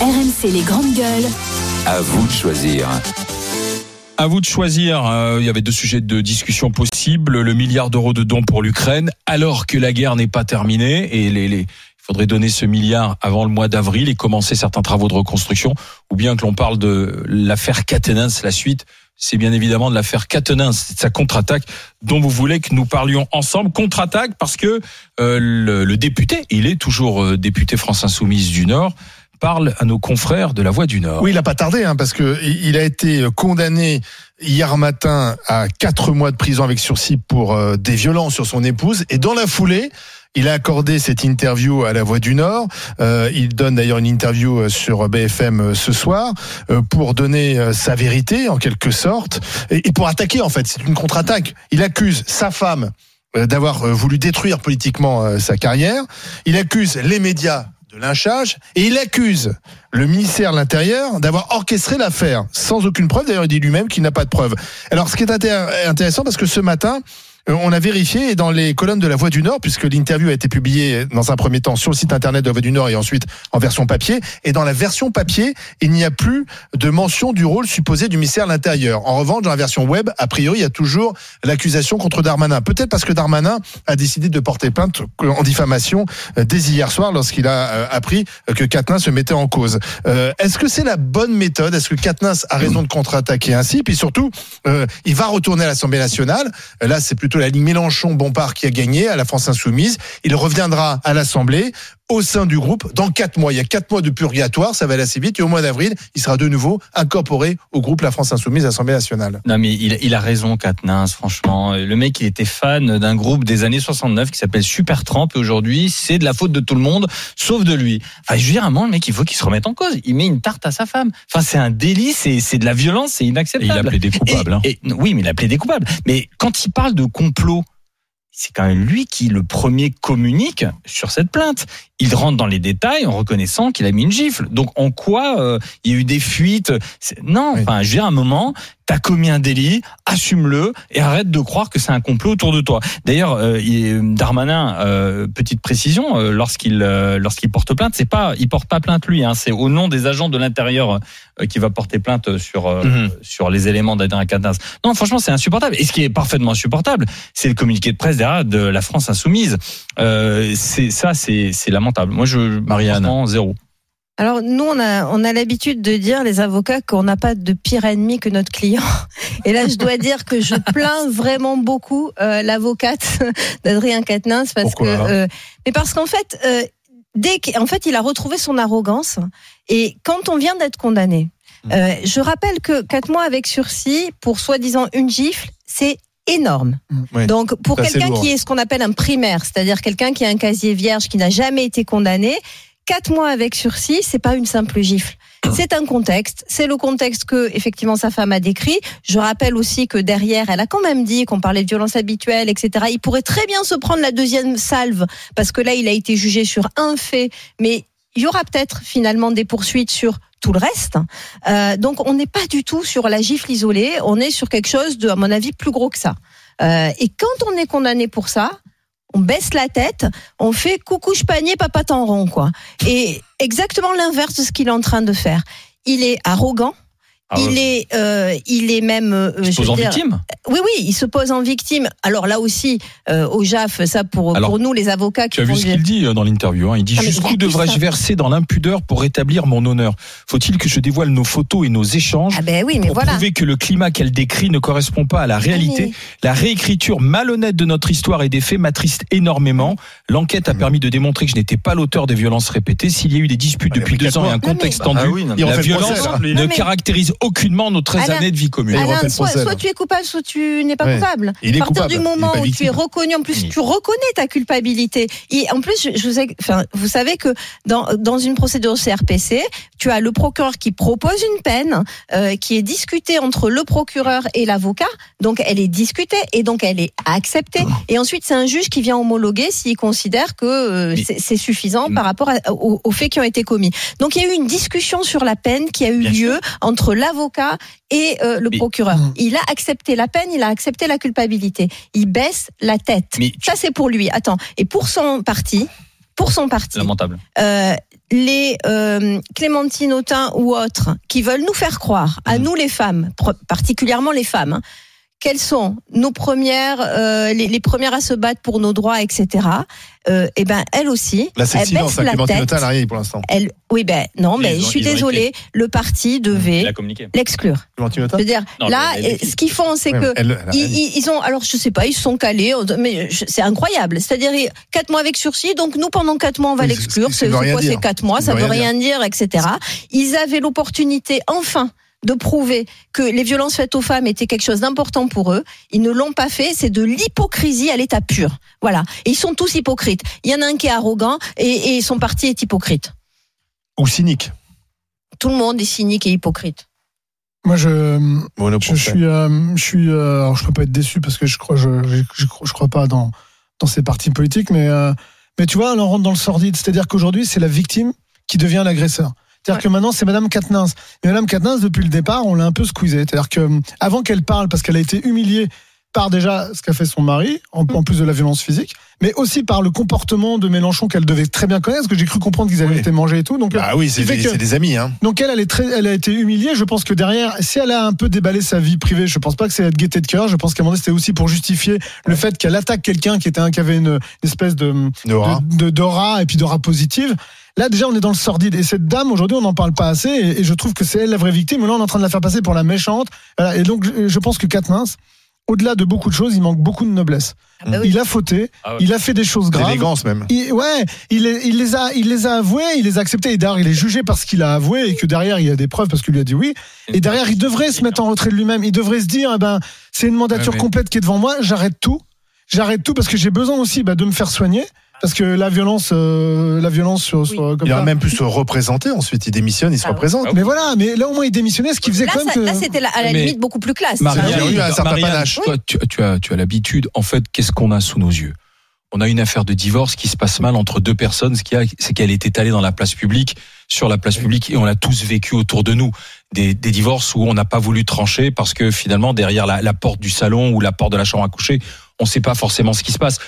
RMC les grandes gueules. À vous de choisir. À vous de choisir. Euh, il y avait deux sujets de discussion possibles. Le milliard d'euros de dons pour l'Ukraine, alors que la guerre n'est pas terminée et les, les, il faudrait donner ce milliard avant le mois d'avril et commencer certains travaux de reconstruction, ou bien que l'on parle de l'affaire Catenins, la suite. C'est bien évidemment de l'affaire Catenins, c'est de sa contre-attaque dont vous voulez que nous parlions ensemble. Contre-attaque parce que euh, le, le député, il est toujours euh, député France Insoumise du Nord, parle à nos confrères de la Voix du Nord. Oui, il n'a pas tardé, hein, parce que il a été condamné hier matin à quatre mois de prison avec sursis pour euh, des violences sur son épouse, et dans la foulée. Il a accordé cette interview à la Voix du Nord. Euh, il donne d'ailleurs une interview euh, sur BFM euh, ce soir euh, pour donner euh, sa vérité en quelque sorte et, pour attaquer en fait. C'est une contre-attaque. Il accuse sa femme euh, d'avoir euh, voulu détruire politiquement euh, sa carrière. Il accuse les médias de lynchage et il accuse le ministère de l'Intérieur d'avoir orchestré l'affaire sans aucune preuve. D'ailleurs, il dit lui-même qu'il n'a pas de preuve. Alors, ce qui est intér- intéressant, parce que ce matin, on a vérifié dans les colonnes de la Voix du Nord, puisque l'interview a été publiée dans un premier temps sur le site internet de la Voix du Nord et ensuite en version papier. Et dans la version papier, il n'y a plus de mention du rôle supposé du ministère de l'Intérieur. En revanche, dans la version web, a priori, il y a toujours l'accusation contre Darmanin. Peut-être parce que Darmanin a décidé de porter plainte en diffamation euh, dès hier soir lorsqu'il a euh, appris que Katnin se mettait en cause. Euh, Est-ce que c'est la bonne méthode? Est-ce que Katnin a raison de contre-attaquer ainsi? Puis surtout, euh, il va retourner à l'Assemblée nationale. Euh, Là, c'est plutôt la ligne Mélenchon-Bompard qui a gagné à la France insoumise. Il reviendra à l'Assemblée au sein du groupe dans quatre mois. Il y a quatre mois de purgatoire, ça va aller assez vite. Et au mois d'avril, il sera de nouveau incorporé au groupe La France insoumise à l'Assemblée nationale. Non mais il, il a raison Katnins, franchement. Le mec il était fan d'un groupe des années 69 qui s'appelle Supertramp et aujourd'hui c'est de la faute de tout le monde sauf de lui. Enfin je veux dire à un moment le mec il faut qu'il se remette en cause. Il met une tarte à sa femme. Enfin c'est un délit, c'est de la violence, c'est Et il inacceptable. a plaidé coupable. hein. Et- oui mais il a plaidé coupable. Mais quand il parle de complot c'est quand même lui qui le premier communique sur cette plainte. Il rentre dans les détails en reconnaissant qu'il a mis une gifle. Donc en quoi euh, il y a eu des fuites? Non, Oui. enfin, j'ai un moment, t'as commis un délit, assume-le et arrête de croire que c'est un complot autour de toi. D'ailleurs, euh, Darmanin, euh, petite précision, euh, lorsqu'il euh, lorsqu'il porte plainte, c'est pas, il porte pas plainte lui, hein, c'est au nom des agents de l'intérieur euh, qui va porter plainte sur euh, Mhm. sur les éléments d'Adrien Quatennens. Non, franchement, c'est insupportable. Et ce qui est parfaitement insupportable, c'est le communiqué de presse derrière de la France insoumise. Euh, c'est ça, c'est c'est lamentable. Moi, je Marianne. zéro. Alors nous, on a, on a l'habitude de dire, les avocats, qu'on n'a pas de pire ennemi que notre client. Et là, je dois dire que je plains vraiment beaucoup euh, l'avocate d'Adrien Quatennens parce Pourquoi que, euh, mais parce qu'en fait, euh, dès qu'en fait, il a retrouvé son arrogance. Et quand on vient d'être condamné, euh, je rappelle que quatre mois avec sursis pour soi-disant une gifle, c'est énorme. Donc pour quelqu'un qui est ce qu'on appelle un primaire, c'est-à-dire quelqu'un qui a un casier vierge, qui n'a jamais été condamné, quatre mois avec sursis, c'est pas une simple gifle. C'est un contexte. C'est le contexte que effectivement sa femme a décrit. Je rappelle aussi que derrière, elle a quand même dit qu'on parlait de violence habituelle, etc. Il pourrait très bien se prendre la deuxième salve parce que là, il a été jugé sur un fait, mais il y aura peut-être finalement des poursuites sur tout le reste. Euh, donc, on n'est pas du tout sur la gifle isolée. On est sur quelque chose de, à mon avis, plus gros que ça. Euh, et quand on est condamné pour ça, on baisse la tête, on fait coucou je panier, papa t'en rond, quoi. Et exactement l'inverse de ce qu'il est en train de faire. Il est arrogant. Ah il est, euh, il est même. euh, Il se je pose en dire- victime. Oui, oui, il se pose en victime. Alors là aussi, euh, au JAF, ça pour Alors, pour nous les avocats qui Tu as vu ce qu'il dit euh, dans l'interview. hein. Il dit Ah, Jusqu'où devrais-je verser dans l'impudeur pour rétablir mon honneur? Faut-il que je dévoile nos photos et nos échanges Ah ben oui, mais pour voilà. prouver que le climat qu'elle décrit ne correspond pas à la réalité? La réécriture malhonnête de notre histoire et des faits m'attriste énormément. L'enquête a permis de démontrer que je n'étais pas l'auteur des violences répétées. S'il y a eu des disputes Ah, depuis deux ans et un contexte tendu, la violence ne caractérise aucunement nos 13 Alain, années de vie commune. Alain, soit, tu es coupable, soit tu n'es pas Ouais. coupable. Il est à partir coupable, du moment où tu es reconnu, en plus Oui. tu reconnais ta culpabilité. Et en plus, je, je vous, ai- enfin, vous savez que dans, dans une procédure CRPC, tu as le procureur qui propose une peine euh, qui est discutée entre le procureur et l'avocat. Donc elle est discutée et donc elle est acceptée. Et ensuite, c'est un juge qui vient homologuer s'il considère que euh, c'est suffisant par rapport à- aux, aux faits qui ont été commis. Donc il y a eu une discussion sur la peine qui a eu Bien lieu entre l'avocat et euh, le Mais- procureur. Il a accepté la peine, il a accepté la culpabilité. Il baisse la tête. Mais Ça, c'est pour lui. Attends. Et pour son parti, pour son parti, Lamentable. euh, les euh, Clémentine Autain ou autres qui veulent nous faire croire, à nous les femmes, particulièrement les femmes, hein, quelles sont nos premières, euh, les, les premières à se battre pour nos droits, etc. Euh, et ben elles aussi, Là, c'est le elles silence. baissent hein, la tête. Elle rien dit pour l'instant. Elles, oui ben non, mais ont- je suis désolée, le parti devait l'exclure. C'est-à-dire Non, là, elle- elle- ce qu'ils font, c'est que elle- elle ils, ils- ont, alors je sais pas, ils se sont calés, mais c'est incroyable. C'est-à-dire quatre mois avec sursis, donc nous pendant quatre mois on va Oui, l'exclure. c'est- C'est ça veut c'est rien quoi dire. ces quatre mois? Ça Ça veut rien dire, etc. Ils avaient l'opportunité enfin de prouver que les violences faites aux femmes étaient quelque chose d'important pour eux. Ils ne l'ont pas fait. C'est de l'hypocrisie à l'état pur. Voilà. Et ils sont tous hypocrites. Il y en a un qui est arrogant et, et son parti est hypocrite. Ou cynique. Tout le monde est cynique et hypocrite. Moi, je, je suis, euh, je suis, euh, alors je peux pas être déçu parce que je crois, je, je, je crois, je crois pas dans dans ces partis politiques, mais euh, mais tu vois, on rentre dans le sordide, c'est-à-dire qu'aujourd'hui, c'est la victime qui devient l'agresseur. C'est-à-dire Ouais. que maintenant, c'est Madame Katnins. Et Madame Katnins, depuis le départ, on l'a un peu squeezée. C'est-à-dire que euh, avant qu'elle parle, parce qu'elle a été humiliée par déjà ce qu'a fait son mari, en, en plus de la violence physique, mais aussi par le comportement de Mélenchon qu'elle devait très bien connaître, parce que j'ai cru comprendre qu'ils avaient Oui. été mangés et tout. Donc, Ah oui, c'est des, des amis. Hein. donc elle, elle, est très, elle a été humiliée. Je pense que derrière, si elle a un peu déballé sa vie privée, je pense pas que c'est être gaieté de cœur. Je pense qu'à un moment donné, c'était aussi pour justifier le fait qu'elle attaque quelqu'un qui était un, qui avait une, une espèce de Nora. de- de- d'aura et puis d'aura positive. Là, déjà, on est dans le sordide. Et cette dame, aujourd'hui, on n'en parle pas assez. Et, et je trouve que c'est elle la vraie victime. Mais là, on est en train de la faire passer pour la méchante. Voilà. Et donc, je, je pense que Katnins, au-delà de beaucoup de choses, il manque beaucoup de noblesse. Ah bah oui. Il a fauté. Ah ouais. Il a fait des choses graves. D'élégance même. Il- ouais, il, les- il les a, il les a avoués, il les a acceptés. Et d'ailleurs, il est jugé parce qu'il a avoué et que derrière, il y a des preuves parce qu'il lui a dit oui. Et derrière, il devrait se mettre en retrait de lui-même. Il devrait se dire, eh ben, c'est une mandature Ouais, complète qui est devant moi. J'arrête tout. J'arrête tout parce que j'ai besoin aussi bah, de me faire soigner. Parce que la violence, euh, la violence sur, sur- comme Il aurait même pu se représenter. Ensuite, il démissionne, il se Ah oui. représente. Mais voilà, mais là au moins il démissionnait, ce qui faisait Là, quand même ça- que. là, c'était à la Mais- limite beaucoup plus classe. Marianne, Ah oui, un certain Marianne, panache. toi, tu, tu as, tu as l'habitude. En fait, qu'est-ce qu'on a sous nos yeux? On a une affaire de divorce qui se passe mal entre deux personnes. Ce qu'il y a, c'est qu'elle est étalée dans la place publique, sur la place publique, et on l'a tous vécu autour de nous. Des, des divorces où on n'a pas voulu trancher parce que finalement, derrière la, la porte du salon ou la porte de la chambre à coucher, on ne sait pas forcément ce qui se passe.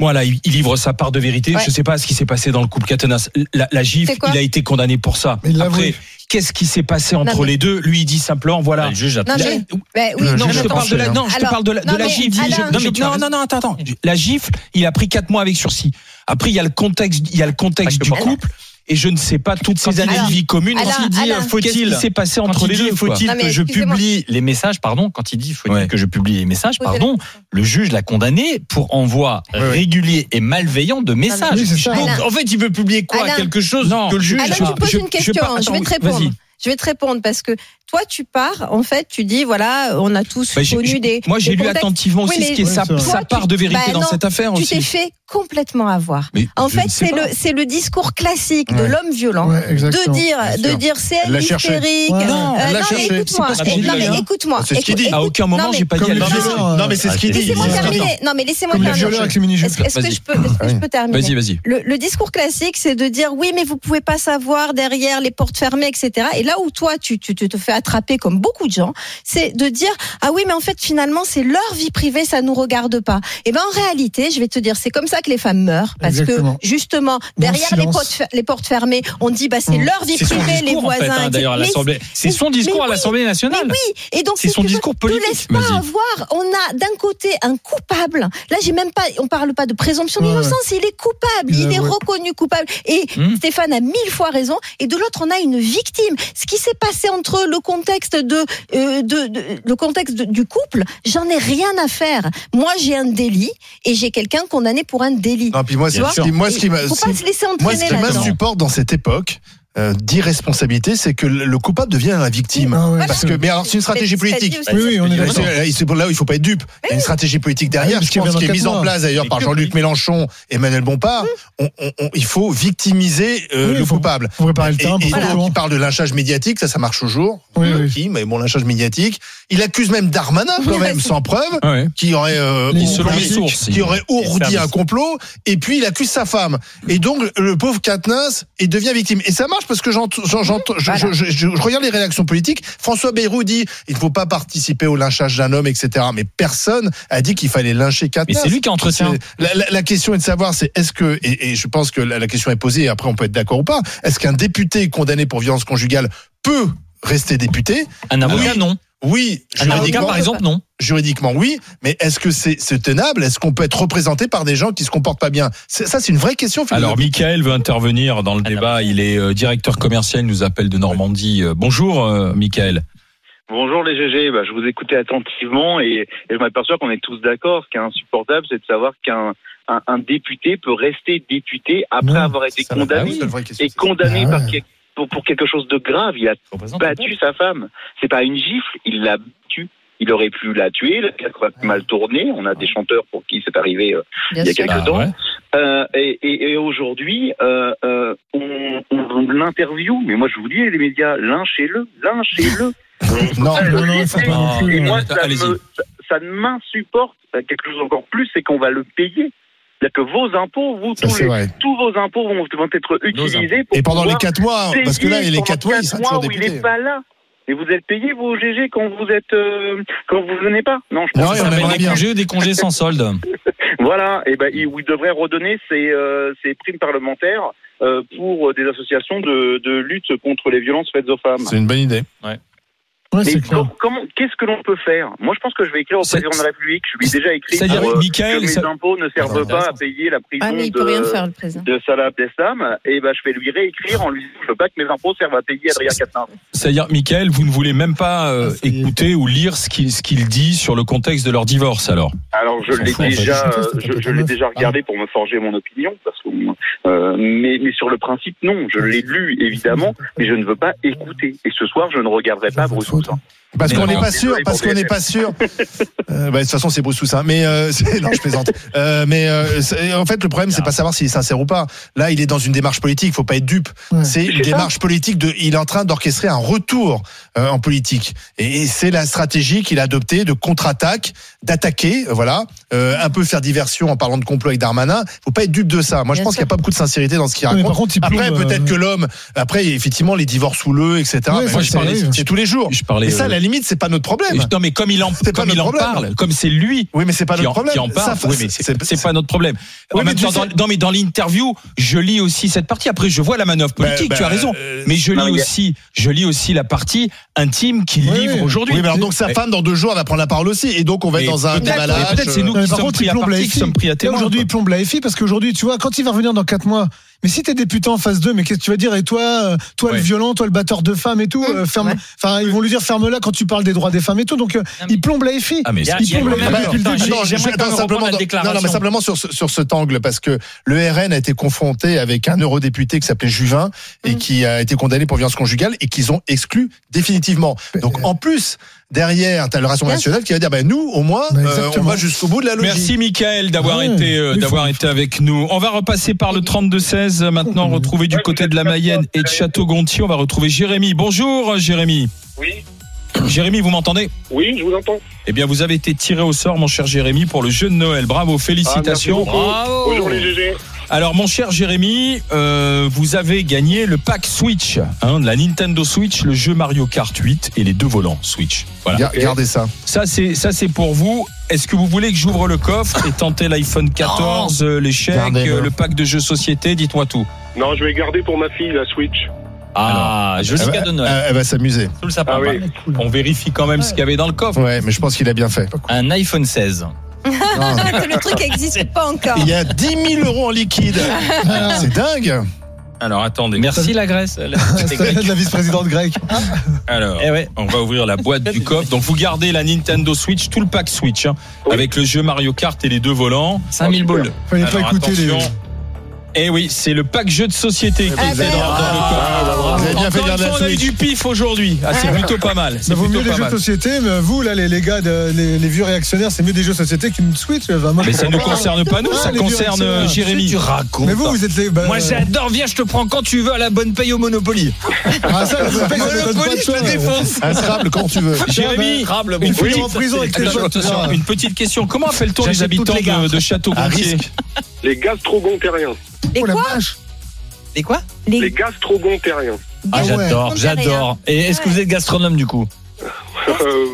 Moi, là, il il livre sa part de vérité. Ouais. Je ne sais pas ce qui s'est passé dans le couple Catenas. La, la gifle, il a été condamné pour ça. Mais Après, qu'est-ce qui s'est passé entre Non, mais- les deux? Lui, il dit simplement, voilà. Le juge a Non, mais- Ben oui, je te parle de la, non, je te parle de la, de gifle. Alain- non, non, non, non, attends, attends. La gifle, il a pris quatre mois avec sursis. Après, il y a le contexte, il y a le contexte du couple. Et je ne sais pas toutes ces années Alors, de vie commune. Quand il dit, euh, Qu'est-ce qui s'est passé entre il les deux faut-il que je publie les messages, pardon, quand il dit faut-il que je publie les messages, pardon, le juge l'a condamné pour envoi régulier et malveillant de messages. Donc, en fait, il veut publier quoi? Quelque chose Non. que le juge. Je- tu poses une question, je vais te répondre. Je vais te répondre parce que toi, tu pars, en fait, tu dis, voilà, on a tous Bah, connu des. moi, j'ai lu attentivement aussi Oui, ce qui est sa, toi, sa tu- part de vérité bah dans non, cette affaire Tu t'es fait complètement avoir. Mais En fait, c'est le, c'est le discours classique de l'homme violent. Ouais. De dire, de dire, c'est Elle hystérique. Ouais. Non, mais écoute-moi. Ce Non, qu'il mais dit, écoute-moi. C'est ce qu'il dit. Écoute- À aucun moment, j'ai pas dit euh, Non, mais c'est ce qu'il dit. Laissez-moi C'est ce qu'il dit. terminer. Non, mais laissez-moi terminer. Est-ce que Vas-y. je peux, je peux terminer? Vas-y, vas-y. le, le discours classique, c'est de dire oui, mais vous pouvez pas savoir derrière les portes fermées, etc. Et là où toi, tu, tu, tu te fais attraper comme beaucoup de gens, c'est de dire ah oui, mais en fait finalement c'est leur vie privée, ça nous regarde pas. Et ben en réalité, je vais te dire, c'est comme ça que les femmes meurent, parce Exactement. que justement derrière les portes, fer- les portes fermées, on dit bah c'est Mmh. leur vie privée, les discours, en fait, voisins. hein, d'ailleurs, à Mais- l'Assemblée. C'est mais- son discours mais à l'Assemblée Mais nationale. oui, et donc C'est son discours Ne politique. laisse pas avoir. On a d'un côté un coupable. Là, j'ai même pas. On parle pas de présomption Ouais, d'innocence. Il est coupable. Il est reconnu coupable. Et Hmm. Stéphane a mille fois raison. Et de l'autre, on a une victime. Ce qui s'est passé entre le contexte de, euh, de, de- le contexte de- du couple, j'en ai rien à faire. Moi, j'ai un délit et j'ai quelqu'un condamné pour un délit. Non, puis moi, sûr. ce qui- moi, ce qui m'a- Faut pas se laisser Moi, ce qui m'insupporte dans cette époque euh, d'irresponsabilité, c'est que le le coupable devient la victime. Ah ouais, Parce que, mais alors, c'est une stratégie politique. Oui, oui, on est. C'est pour là où il faut pas être dupe. Il y a une stratégie politique Ah oui, derrière, parce je qu'il y a pense, qui est mise en place d'ailleurs Et par Jean-Luc. Mélenchon et Emmanuel Bompard. On- on- on- il faut victimiser euh, Oui, le il faut- coupable. Faut préparer le Et, terrain et donc, ça. il parle de lynchage médiatique, ça, ça marche toujours. Oui, Euh, oui. Qui, mais bon, lynchage médiatique. Il accuse même Darmanin, quand même, sans preuve, Ouais. qui aurait, euh, ourdi- les sources. qui aurait ourdi un complot. Et puis, il accuse sa femme. Et donc, le pauvre Katniss, il devient victime. Et ça marche marche parce que j'entends, j'entends- je, je- je- je- je regarde les réactions politiques. François Bayrou dit il ne faut pas participer au lynchage d'un homme, etc. Mais personne a dit qu'il fallait lyncher Mais Katnas. c'est lui qui entretient. La, la- la question est de savoir, c'est est-ce que, et, et je pense que la, la question est posée, et après on peut être d'accord ou pas, est-ce qu'un député condamné pour violence conjugale peut rester député? Un avocat, Oui. non. Oui, juridiquement, par exemple, non. juridiquement oui, mais est-ce que c'est c'est tenable? Est-ce qu'on peut être représenté par des gens qui se comportent pas bien? C'est- Ça, c'est une vraie question. Alors. Michael veut intervenir dans le Ah, débat. Il est euh, directeur commercial, il nous appelle de Normandie. Euh, Bonjour, euh, Michael. Bonjour les GG, bah, je vous écoutais attentivement et, et je m'aperçois qu'on est tous d'accord. Ce qui est insupportable, c'est de savoir qu'un un, un député peut rester député après Non, avoir été condamné et condamné Ah par ouais. Pour, pour quelque chose de grave. Il a battu sa femme. C'est pas une gifle, il l'a battue. Il aurait pu la tuer, la pu mal tourné. On a des chanteurs pour qui c'est arrivé euh, il y a sûr. quelques Ah, temps. ouais. Euh, et et, et aujourd'hui, euh, euh, on, on, on l'interview, mais moi je vous dis, les médias, lynchez-le, lynchez-le. Non, non, non, et moi, ça, me, ça, ça m'insupporte quelque chose encore plus, c'est qu'on va le payer. C'est-à-dire que vos impôts, vous, tous, les- vos impôts vont, vont être utilisés pour Et pendant les pouvoir quatre mois, parce que là, payer les pendant quatre mois, il quatre sera mois toujours où il n'est pas là. Et vous êtes payé, vous, au GG, quand vous êtes, euh, quand vous venez pas Non, je pense Non, que on ça s'appelle des bien. congés ou des congés sans solde. voilà, et ben il, il devrait redonner ses, euh, ses primes parlementaires euh, pour des associations de, de lutte contre les violences faites aux femmes. C'est une bonne idée. Ouais, Mais c'est clair. com- comment, qu'est-ce que l'on peut faire? Moi, je pense que je vais écrire au président de la République. Je lui ai déjà écrit pour, euh, Michael, que mes ça- impôts ne servent pas à payer la prison Ah, mais il peut rien de, faire, le président. de Salah Abdeslam. Et ben, je vais lui réécrire en lui disant je veux pas que mes impôts servent à payer Adrien Quatennens. C'est-à-dire, Michael, vous ne voulez même pas euh, Ah, écouter ou lire ce qu'il ce qu'il dit sur le contexte de leur divorce, alors? Alors, je l'ai déjà, Je euh, je, l'ai déjà regardé pour me forger mon opinion, parce que, euh, mais, mais sur le principe, non. Je l'ai lu, évidemment, mais je ne veux pas écouter. Et ce soir, je ne regarderai pas Bruce Toussaint. Parce qu'on n'est pas sûr, parce qu'on n'est pas sûr. Euh, bah, de toute façon, c'est Bruce Toussaint. Mais euh, non, je plaisante. Euh, mais euh, en fait, le problème, c'est pas savoir s'il est sincère ou pas. Là, il est dans une démarche politique. Il faut pas être dupe. Ouais. C'est une ça. démarche politique. De, il est en train d'orchestrer un retour euh, en politique. Et, et c'est la stratégie qu'il a adoptée de contre-attaque, d'attaquer. euh, Voilà, euh, un peu faire diversion en parlant de complot avec Darmanin. Faut pas être dupe de ça. Moi, je pense qu'il n'y a pas beaucoup de sincérité dans ce qu'il raconte. par contre, il Après, peut-être euh, que l'homme. Après, effectivement, les divorces houleux, etc. Ouais, bah, arrive. c'est tous les jours. Je parlais. Et ça, euh, la limite, c'est pas notre problème. non, mais comme il en, comme il parle, comme c'est lui Oui, mais c'est pas qui notre en, problème. qui en parle. Ça, oui, mais c'est pas notre problème. Oui, en mais même tu temps, sais- dans, non, mais dans l'interview, je lis aussi cette partie. Après, je vois la manœuvre politique. Bah, tu as bah, raison. euh, Mais je lis aussi, je lis aussi la partie intime qu'il Oui, livre aujourd'hui. Oui, mais alors donc sa femme dans deux jours elle va prendre la parole aussi et donc on va être dans un déballage. peut-être c'est nous mais qui par sommes contre, pris il à témoin. aujourd'hui, il plombe la FI parce qu'aujourd'hui, tu vois, quand il va revenir dans 4 mois, mais si t'es député en phase 2, mais qu'est-ce que tu vas dire? Et toi, euh, toi Ouais. le violent, toi le batteur de femmes et tout, Mmh, euh, ferme. ouais. Enfin, ils vont lui dire ferme-la quand tu parles des droits des femmes et tout. Donc, euh, mais- il plombe la FI. Ah, mais Il y a- c'est- il y a plombe quand la FI début. j'ai- Non, non, non, mais simplement sur, ce- sur cet angle, parce que le RN a été confronté avec un eurodéputé qui s'appelait Juvin et Mm. qui a été condamné pour violence conjugale et qu'ils ont exclu définitivement. Donc en plus, derrière, tu as le Rassemblement national qui va dire, ben nous, au moins, Bah, euh, on va jusqu'au bout de la logique. Merci Michael d'avoir Ouais, été euh, d'avoir été avec nous. On va repasser par le 32 16 maintenant retrouver du côté de la Mayenne et de Château-Gontier, on va retrouver Jérémy. Bonjour Jérémy. Oui, Jérémy, vous m'entendez? Oui, je vous entends. Eh bien, vous avez été tiré au sort mon cher Jérémy pour le jeu de Noël. Bravo, félicitations. Bravo. Bonjour les GG. Alors, mon cher Jérémy, euh, vous avez gagné le pack Switch, hein, de la Nintendo Switch, le jeu Mario Kart 8 et les deux volants Switch. Voilà. Ga- Gardez ça. Ça, c'est ça, c'est pour vous. Est-ce que vous voulez que j'ouvre le coffre et tenter l'iPhone 14, euh, Gardez-le. euh, le pack de jeux société? Dites-moi tout. Non, je vais garder pour ma fille la Switch. Ah, joli Elle va- cadeau de Noël. elle- elle va s'amuser. Sous le sapin. Ah oui. On vérifie quand même ce qu'il y avait dans le coffre. Ouais, mais je pense qu'il a bien fait. Un iPhone 16. Le truc n'existe pas encore. Il y a 10 000 euros en liquide. C'est dingue. Alors, attendez. Merci la Grèce. La- C'est la vice-présidente grecque. Alors, Eh ouais. on va ouvrir la boîte du coffre. Donc, vous gardez la Nintendo Switch, tout le pack Switch, hein, Oui. avec le jeu Mario Kart et les deux volants. 5000 boules. Fallait pas écouter les. attention. Eh oui, c'est le pack jeu de société qui Ah est ben. dans, le coffre. Avez bien fait de Encore une garder fois, la on a eu du pif aujourd'hui. Ah, c'est plutôt pas mal. Ça C'est vaut mieux les pas jeux de société, mais vous, là, les, les gars, de- les, les vieux réactionnaires, c'est mieux des jeux de société qu'une Switch. Enfin, moi, Mais ça ne concerne pas nous, Ah, ça les concerne euh. Jérémy. Tu racontes. Mais vous, vous êtes les. bah, Moi j'adore, viens, je te prends quand tu veux à la bonne paye au Monopoly. Ah, ça, paye, Monopoly, je le défonce. Un Scrabble quand tu veux. Jérémy, une petite, en prison avec tes là. une petite question. Comment appelle-t-on les habitants les de, de Château À Gontier risque. Les gastrogontériens. Oh la quoi Et quoi Les, Les gastrogontériens. Ah, j'adore, j'adore. Et est-ce que vous êtes gastronome du coup Euh,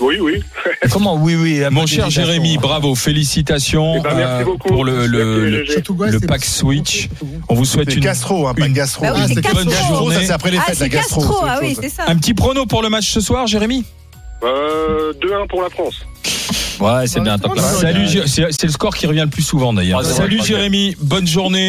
oui, oui. Comment Oui, oui. Mon cher. Jérémy, bravo, félicitations Eh ben, merci euh, beaucoup. pour le, le, pack Switch. On vous souhaite une, gastro, hein, pas une- gastro. Bah oui, Ah, c'est c'est gastro. bonne Gastro, journée. ça c'est après les Ah, fêtes, la gastro. ah oui, ça. un petit prono pour le match ce soir, Jérémy. Euh, 2-1 pour la France. Ouais, c'est bien. Salut, c'est le score qui revient le plus souvent d'ailleurs. Ah, Salut Jérémy, bonne journée.